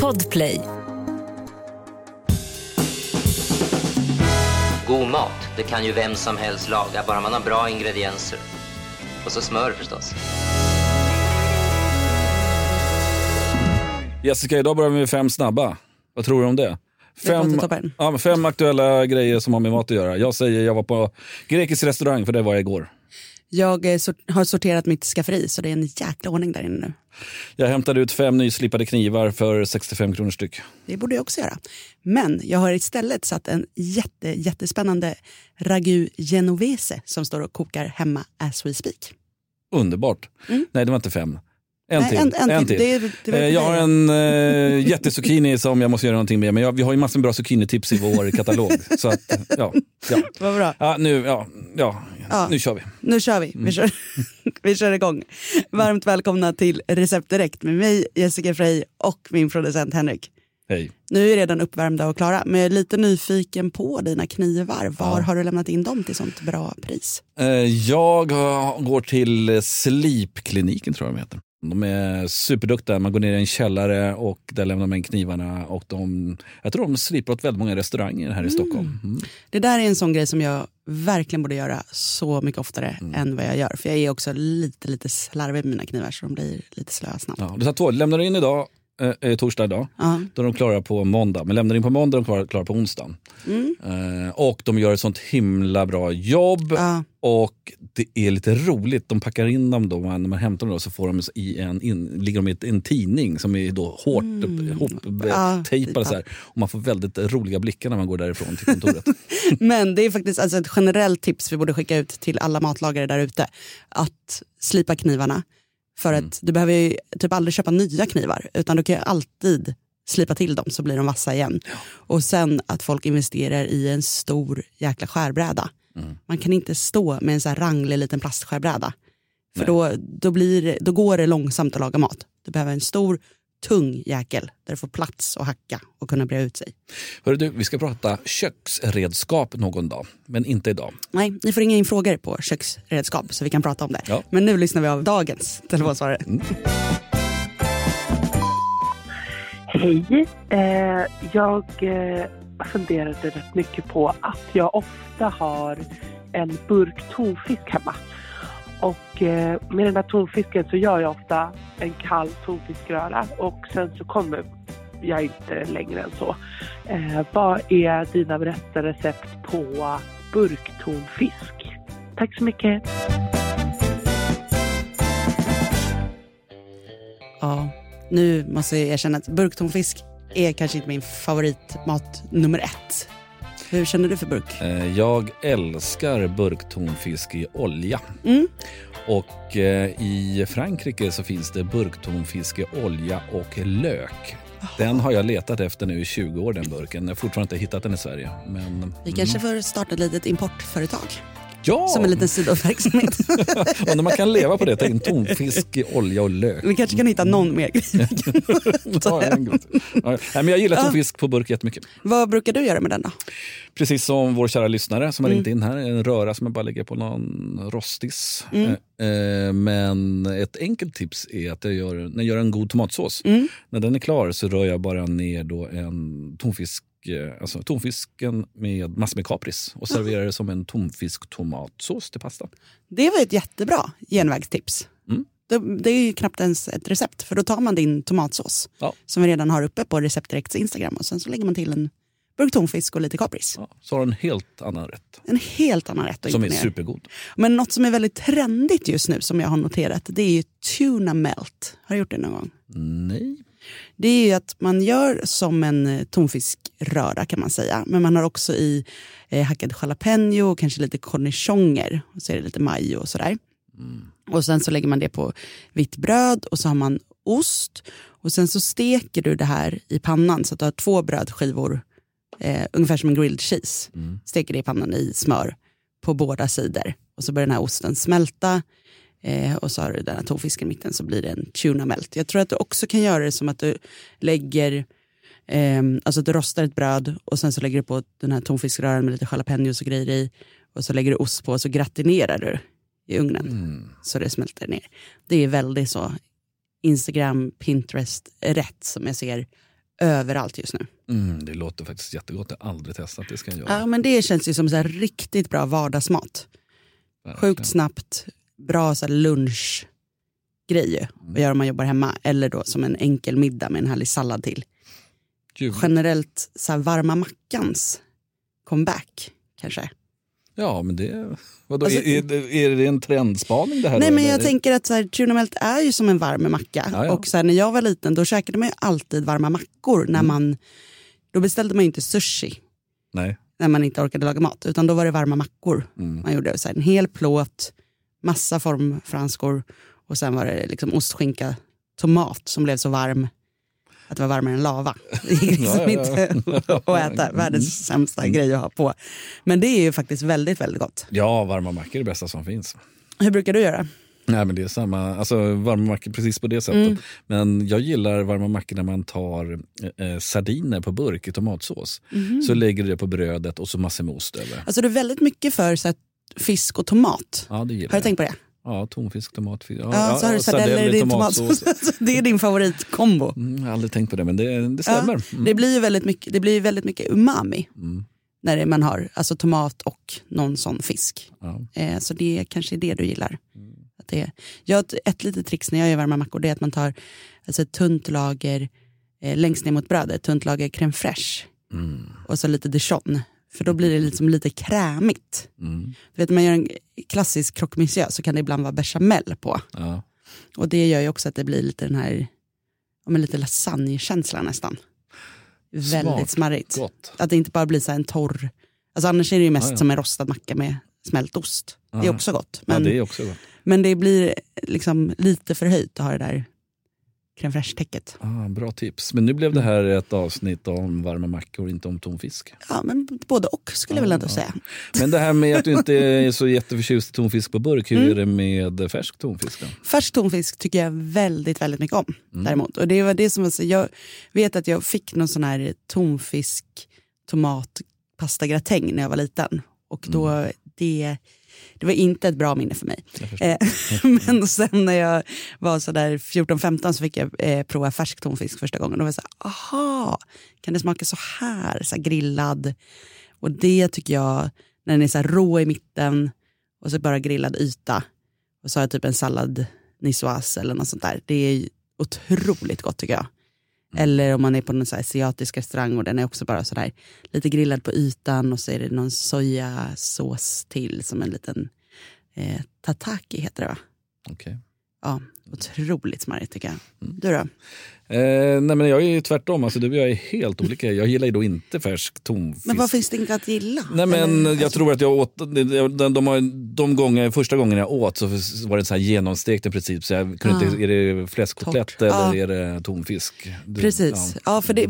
Podplay. God mat, det kan ju vem som helst laga, bara man har bra ingredienser. Och så smör förstås. Jessica, idag börjar vi med fem snabba. Vad tror du om det? Fem, ja, fem aktuella grejer som har med mat att göra. Jag säger jag var på grekisk restaurang, för det var jag igår. Jag eh, sort- har sorterat mitt skafferi så det är en jäkla ordning där inne nu. Jag hämtade ut fem nyslipade knivar för 65 kronor styck. Det borde jag också göra. Men jag har istället satt en jätte, jättespännande ragu genovese som står och kokar hemma as we speak. Underbart. Nej, det var inte fem. En till. en- en till. Det är- det Eh, jag har en äh, jättezucchini som jag måste göra någonting med. Men jag, vi har ju massor med bra zucchinitips i vår katalog. så att, ja, ja. Vad bra. Ja, nu, ja, ja, Ja. nu kör vi. Nu kör vi. Vi, kör, vi kör igång. Varmt välkomna till Recept Direkt med mig, Jessica Frey och min producent Henrik. Hej. Nu är vi redan uppvärmda och klara, men jag är lite nyfiken på dina knivar. Var har du lämnat in dem till sånt bra pris? Eh, Jag går till Slipkliniken tror jag de heter. De är superduktiga. Man går ner i en källare och där lämnar man in knivarna. Och de, jag tror de slipar åt väldigt många restauranger här i Stockholm. Mm. Det där är en sån grej som jag verkligen borde göra så mycket oftare än vad jag gör. För jag är också lite, lite slarvig med mina knivar så de blir lite slöa snabbt. Ja, du sa två. Lämnar du in idag, eh, eh, torsdag idag, Ja. då är de klara på måndag. Men lämnar in på måndag är de klara, klara på onsdagen. Eh, och de gör ett sånt himla bra jobb. Ja. Och det är lite roligt, de packar in dem då, när man hämtar dem då, så får de i en, in, ligger de i ett- en tidning som är då hårt Ja, ihoptejpade. ja. Här. Och man får väldigt roliga blickar när man går därifrån till kontoret. Men det är faktiskt alltså ett generellt tips vi borde skicka ut till alla matlagare där ute. Att slipa knivarna. För att du behöver ju typ aldrig köpa nya knivar utan du kan ju alltid slipa till dem så blir de vassa igen. Och sen att folk investerar i en stor jäkla skärbräda. Man kan inte stå med en så här ranglig liten plastskärbräda. För då, då, blir, då går det långsamt att laga mat. Du behöver en stor tung jäkel där du får plats att hacka och kunna breda ut sig. Hörru du, vi ska prata köksredskap någon dag, men inte idag. Nej, ni får ringa in frågor på köksredskap så vi kan prata om det. Ja. Men nu lyssnar vi av dagens telefonsvarare. Hej. Eh, jag eh, funderade rätt mycket på att jag ofta har en burk tonfisk hemma. Och eh, med den här tonfisken så gör jag ofta en kall tonfiskröra och sen så kommer jag inte längre än så. Eh, vad är dina bästa recept på burktonfisk? Tack så mycket. Ja, nu måste jag erkänna att burktonfisk är kanske inte min favoritmat nummer ett. Hur känner du för burk? Eh, Jag älskar burktonfisk i olja. Mm. Och eh, i Frankrike så finns det burktonfisk i olja och lök. Den har jag letat efter nu i 20 år den burken. Jag har fortfarande inte hittat den i Sverige. Men, Vi kanske får starta ett litet importföretag ja, som en liten sidoverksamhet. undrar man kan leva på det. Ta in tonfisk olja och lök. vi kanske kan hitta någon mer. Ja, en. Ja, men jag gillar tonfisk på burk jättemycket. Vad brukar du göra med den då? Precis som vår kära lyssnare som har ringt in här. En röra som jag bara lägger på någon rostis. Eh, eh, men ett enkelt tips är att jag gör, när jag gör en god tomatsås. När den är klar så rör jag bara ner då en tonfisk Alltså tonfisken med massor med kapris och serverar det som en tonfisk tomatsås till pasta. Det var ett jättebra genvägstips. Mm. Det, det är ju knappt ens ett recept, för då tar man din tomatsås Ja. som vi redan har uppe på Recept Direkts Instagram och sen så lägger man till en burk tonfisk och lite kapris. Ja, så har du en helt annan rätt En helt annan rätt som är supergod. Men något som är väldigt trendigt just nu som jag har noterat det är ju tuna melt. Har du gjort det någon gång? Nej. Det är ju att man gör som en eh, tonfiskröra kan man säga. Men man har också i eh, hackad jalapeno och kanske lite cornichoner. Och så är det lite majo och sådär. Och sen så lägger man det på vitt bröd och så har man ost. Och sen så steker du det här i pannan så att du har två brödskivor, eh, ungefär som en grilled cheese. Steker det i pannan i smör på båda sidor. Och så börjar den här osten smälta. Eh, och så har du den här tonfisken i mitten så blir det en tuna melt. Jag tror att du också kan göra det som att du lägger Ehm, alltså att du rostar ett bröd och sen så lägger du på den här tonfiskröran med lite jalapenos och grejer i. Och så lägger du ost på och så gratinerar du i ugnen. Så det smälter ner. Det är väldigt så Instagram, Pinterest rätt som jag ser överallt just nu. Mm, det låter faktiskt jättegott. Jag har aldrig testat. Det ska jag göra. Ja, men det känns ju som så här riktigt bra vardagsmat. Verkligen. Sjukt snabbt, bra så lunchgrej att göra om man jobbar hemma. Eller då som en enkel middag med en härlig sallad till. Kul. Generellt så här varma mackans comeback kanske. Ja, men det... Vadå, Alltså- är, är, det- är det en trendspaning det här? Nej då, men jag eller? tänker att så här, är ju som en varm macka. Ja, ja. Och så här, när jag var liten då käkade man ju alltid varma mackor. När Mm. man, då beställde man ju inte sushi Nej. när man inte orkade laga mat. Utan då var det varma mackor Mm. man gjorde. Så här, en hel plåt, massa formfranskor och sen var det liksom ostskinka, tomat som blev så varm att det var varmare än lava. Det gick liksom inte att äta. Världens sämsta grej att ha på. Men det är ju faktiskt väldigt, väldigt gott. Ja, varma mackor är det bästa som finns. Hur brukar du göra? Nej, men det är samma, alltså varma mackor precis på det sättet. Mm. Men jag gillar varma mackor när man tar eh, sardiner på burk i tomatsås. Mhm. Så lägger du det på brödet och så massor med ost över. Alltså du är väldigt mycket för så här, fisk och tomat. Ja, det gillar Har du jag. tänkt på det? Ja, tonfisk, tomat, fisk. Ja, så har du sardeller i tomatsås. det är din favoritkombo. Mm, jag har aldrig tänkt på det, men det, det stämmer. Mm. Det blir väldigt mycket, det blir väldigt mycket umami Mm. när det, man har alltså tomat och någon sån fisk. Ja. Eh, så det kanske är det du gillar. Att det, jag, har ett- litet trix när jag gör varma mackor det är att man tar alltså ett tunt lager eh, längst ner mot brödet, tunt lager crème fraîche Mm. och så lite dijon. För då blir det liksom lite krämigt. Mm. När man gör en klassisk croque så kan det ibland vara bechamel på. Ja. Och det gör ju också att det blir lite den här, ja, men lite lasagnekänsla nästan. Väldigt Smart. smarrigt. Gott. Att det inte bara blir så en torr, alltså annars är det ju mest Ja, ja. som en rostad macka med smält ost. Det är också gott. Men, det är också gott. men det blir liksom lite förhöjt att ha det där crème. Ah, bra tips. Men nu blev det här ett avsnitt om varma mackor, inte om tonfisk. Ja, men både och skulle jag väl ändå Ja, säga. Men det här med att du inte är så jätteförtjust i tonfisk på burk, hur Mm. är det med färsk tonfisk? Då? Färsk tonfisk tycker jag väldigt, väldigt mycket om. Mm. Däremot. Och det var det som var så, jag vet att jag fick någon sån här tonfisk tomat pasta gratäng när jag var liten. Och då, Mm. det, det var inte ett bra minne för mig. Eh, men sen när jag var så där 14-15 så fick jag eh, prova färsk tonfisk första gången. Och då var jag så här, aha, kan det smaka så här? Så här grillad. Och det tycker jag, när den är så rå i mitten och så bara grillad yta. Och så har jag typ en sallad niçoise eller något sånt där. Det är otroligt gott tycker jag. Eller om man är på någon asiatisk restaurang och den är också bara sådär lite grillad på ytan och så är det någon sojasås till som en liten eh, tataki heter det va? Okej. Ja, otroligt smarrigt tycker jag. Du då? Eh, nej men jag är ju tvärtom, alltså, du och jag är helt olika. Jag gillar ju då inte färsk tonfisk. Men vad finns det inte att gilla? Nej men Eller, jag tror att jag åt, de, de, de, har- de gånger, första gången jag åt så var det så här genomstekt i princip. Så jag kunde Ah. inte, är det fläskkotlett eller Ja. är det tonfisk? Du- Precis, ja. ja. för det,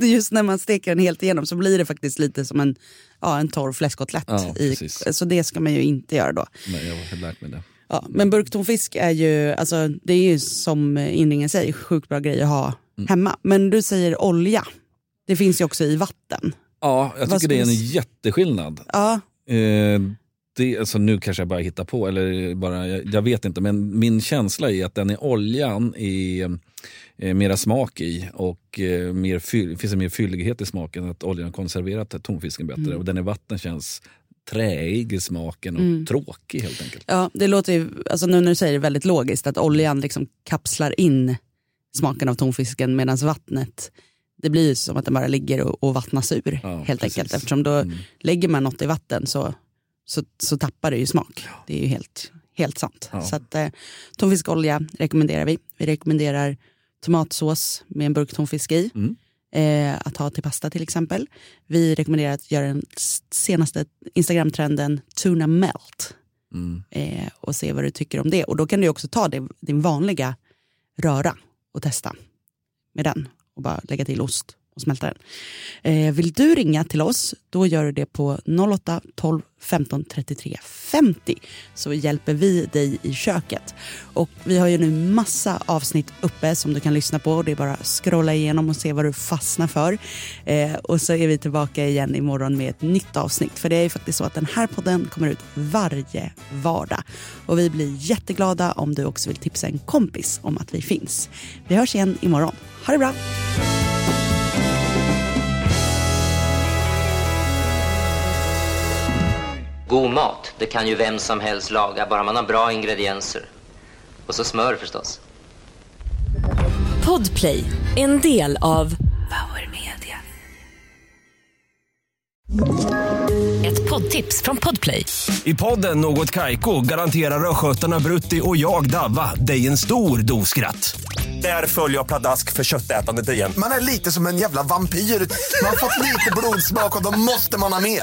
just när man steker den helt igenom så blir det faktiskt lite som en, ja, en torr fläskkotlett. Ja, i, så det ska man ju inte göra då. Nej, jag har lärt mig det. Ja, men burktonfisk är ju, alltså, det är ju som inringen säger, sjukt bra grej att ha Mm. hemma. Men du säger olja. Det finns ju också i vatten. Ja, jag tycker det är en jätteskillnad. Ja, Eh, det, alltså nu kanske jag bara hittar på, eller bara, jag, jag vet inte. Men min känsla är att den i oljan är eh, mera smak i och eh, mer fyll, finns en mer fyllighet i smaken. Att oljan konserverat tonfisken bättre. Mm. Och den i vatten känns träig i smaken och Mm. tråkig helt enkelt. ja, det låter ju, alltså nu när du säger det, väldigt logiskt att oljan liksom kapslar in smaken av tonfisken medan vattnet det blir ju som att den bara ligger och, och vattnas ur Ja, helt precis. enkelt. Eftersom då Mm. lägger man något i vatten så, så, så tappar det ju smak. Det är ju helt, helt sant. Ja. Så att, eh, tonfiskolja rekommenderar vi. Vi rekommenderar tomatsås med en burk tonfisk i. Mm. Eh, att ha till pasta till exempel. Vi rekommenderar att göra den senaste Instagram-trenden tuna melt. Mm. Eh, och se vad du tycker om det. Och då kan du också ta det, din vanliga röra och testa med den. Och bara lägga till ost och smälta den. Eh, vill du ringa till oss, då gör du det på 08 12 15 33 50 så hjälper vi dig i köket. Och vi har ju nu massa avsnitt uppe som du kan lyssna på. Det är bara att scrolla igenom och se vad du fastnar för. Eh, och så är vi tillbaka igen imorgon med ett nytt avsnitt. För det är ju faktiskt så att den här podden kommer ut varje vardag. Och vi blir jätteglada om du också vill tipsa en kompis om att vi finns. Vi hörs igen imorgon. Ha det bra! God mat, det kan ju vem som helst laga, bara man har bra ingredienser. Och så smör förstås. Podplay, en del av Power Media. Ett poddtips från Podplay. I podden Något Kaiko garanterar östgötarna Brutti och jag, Davva, dig en stor dos skratt. Där följer jag pladask för köttätandet igen. Man är lite som en jävla vampyr. Man har fått lite blodsmak och då måste man ha mer.